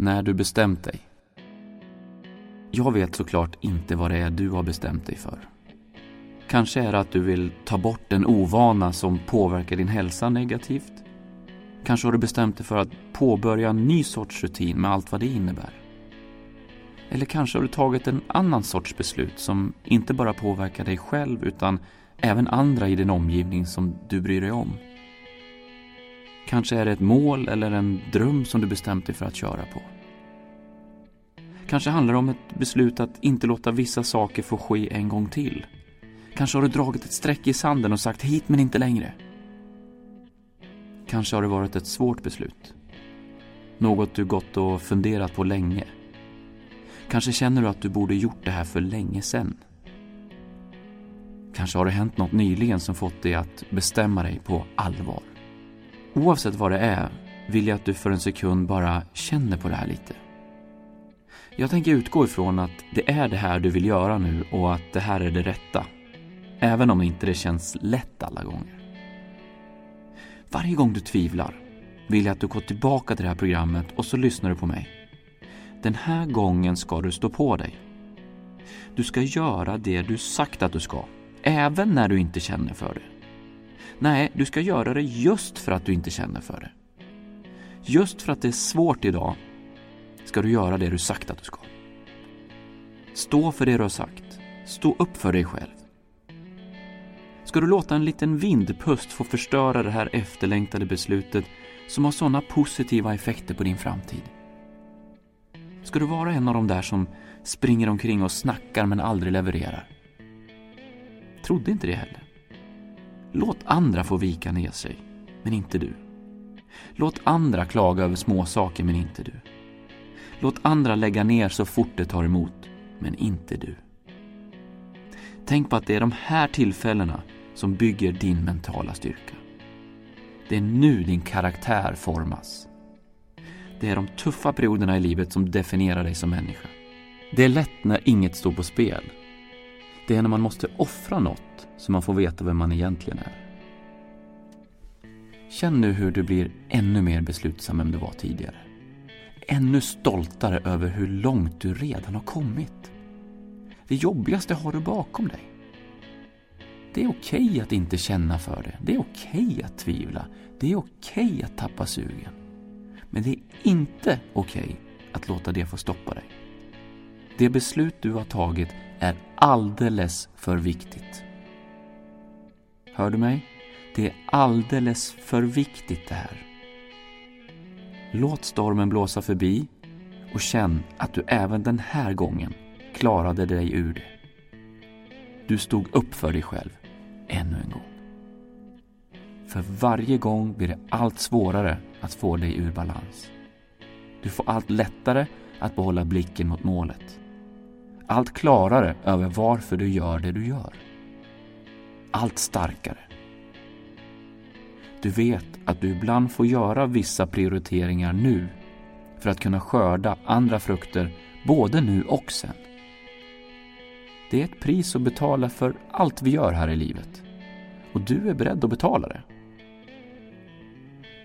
När du bestämt dig. Jag vet såklart inte vad det är du har bestämt dig för. Kanske är det att du vill ta bort en ovana som påverkar din hälsa negativt. Kanske har du bestämt dig för att påbörja en ny sorts rutin med allt vad det innebär. Eller kanske har du tagit en annan sorts beslut som inte bara påverkar dig själv utan även andra i din omgivning som du bryr dig om. Kanske är det ett mål eller en dröm som du bestämt dig för att köra på. Kanske handlar det om ett beslut att inte låta vissa saker få ske en gång till. Kanske har du dragit ett streck i sanden och sagt hit men inte längre. Kanske har det varit ett svårt beslut. Något du gått och funderat på länge. Kanske känner du att du borde gjort det här för länge sedan. Kanske har det hänt något nyligen som fått dig att bestämma dig på allvar. Oavsett vad det är vill jag att du för en sekund bara känner på det här lite. Jag tänker utgå ifrån att det är det här du vill göra nu och att det här är det rätta. Även om inte det känns lätt alla gånger. Varje gång du tvivlar vill jag att du går tillbaka till det här programmet och så lyssnar du på mig. Den här gången ska du stå på dig. Du ska göra det du sagt att du ska, även när du inte känner för det. Nej, du ska göra det just för att du inte känner för det. Just för att det är svårt idag ska du göra det du sagt att du ska. Stå för det du har sagt. Stå upp för dig själv. Ska du låta en liten vindpust få förstöra det här efterlängtade beslutet som har sådana positiva effekter på din framtid? Ska du vara en av de där som springer omkring och snackar men aldrig levererar? Trodde inte det heller. Låt andra få vika ner sig, men inte du. Låt andra klaga över små saker, men inte du. Låt andra lägga ner så fort det tar emot, men inte du. Tänk på att det är de här tillfällena som bygger din mentala styrka. Det är nu din karaktär formas. Det är de tuffa perioderna i livet som definierar dig som människa. Det är lätt när inget står på spel. Det är när man måste offra något så man får veta vem man egentligen är. Känn nu hur du blir ännu mer beslutsam än du var tidigare. Ännu stoltare över hur långt du redan har kommit. Det jobbigaste har du bakom dig. Det är okej okay att inte känna för det. Det är okej okay att tvivla. Det är okej okay att tappa sugen. Men det är inte okej att låta det få stoppa dig. Det beslut du har tagit är alldeles för viktigt. Hör du mig? Det är alldeles för viktigt det här. Låt stormen blåsa förbi och känn att du även den här gången klarade dig ur det. Du stod upp för dig själv ännu en gång. För varje gång blir det allt svårare att få dig ur balans. Du får allt lättare att behålla blicken mot målet. Allt klarare över varför du gör det du gör. Allt starkare. Du vet att du ibland får göra vissa prioriteringar nu för att kunna skörda andra frukter både nu och sen. Det är ett pris att betala för allt vi gör här i livet. Och du är beredd att betala det.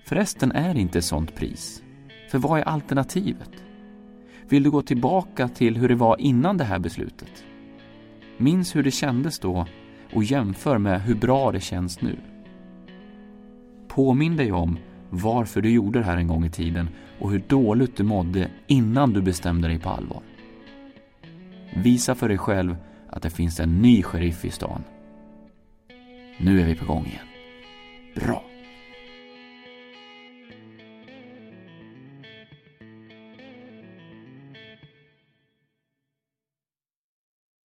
Förresten är det inte ett sånt pris. För vad är alternativet? Vill du gå tillbaka till hur det var innan det här beslutet? Minns hur det kändes då och jämför med hur bra det känns nu. Påminn dig om varför du gjorde det här en gång i tiden och hur dåligt du mådde innan du bestämde dig på allvar. Visa för dig själv att det finns en ny sheriff i stan. Nu är vi på gång igen. Bra!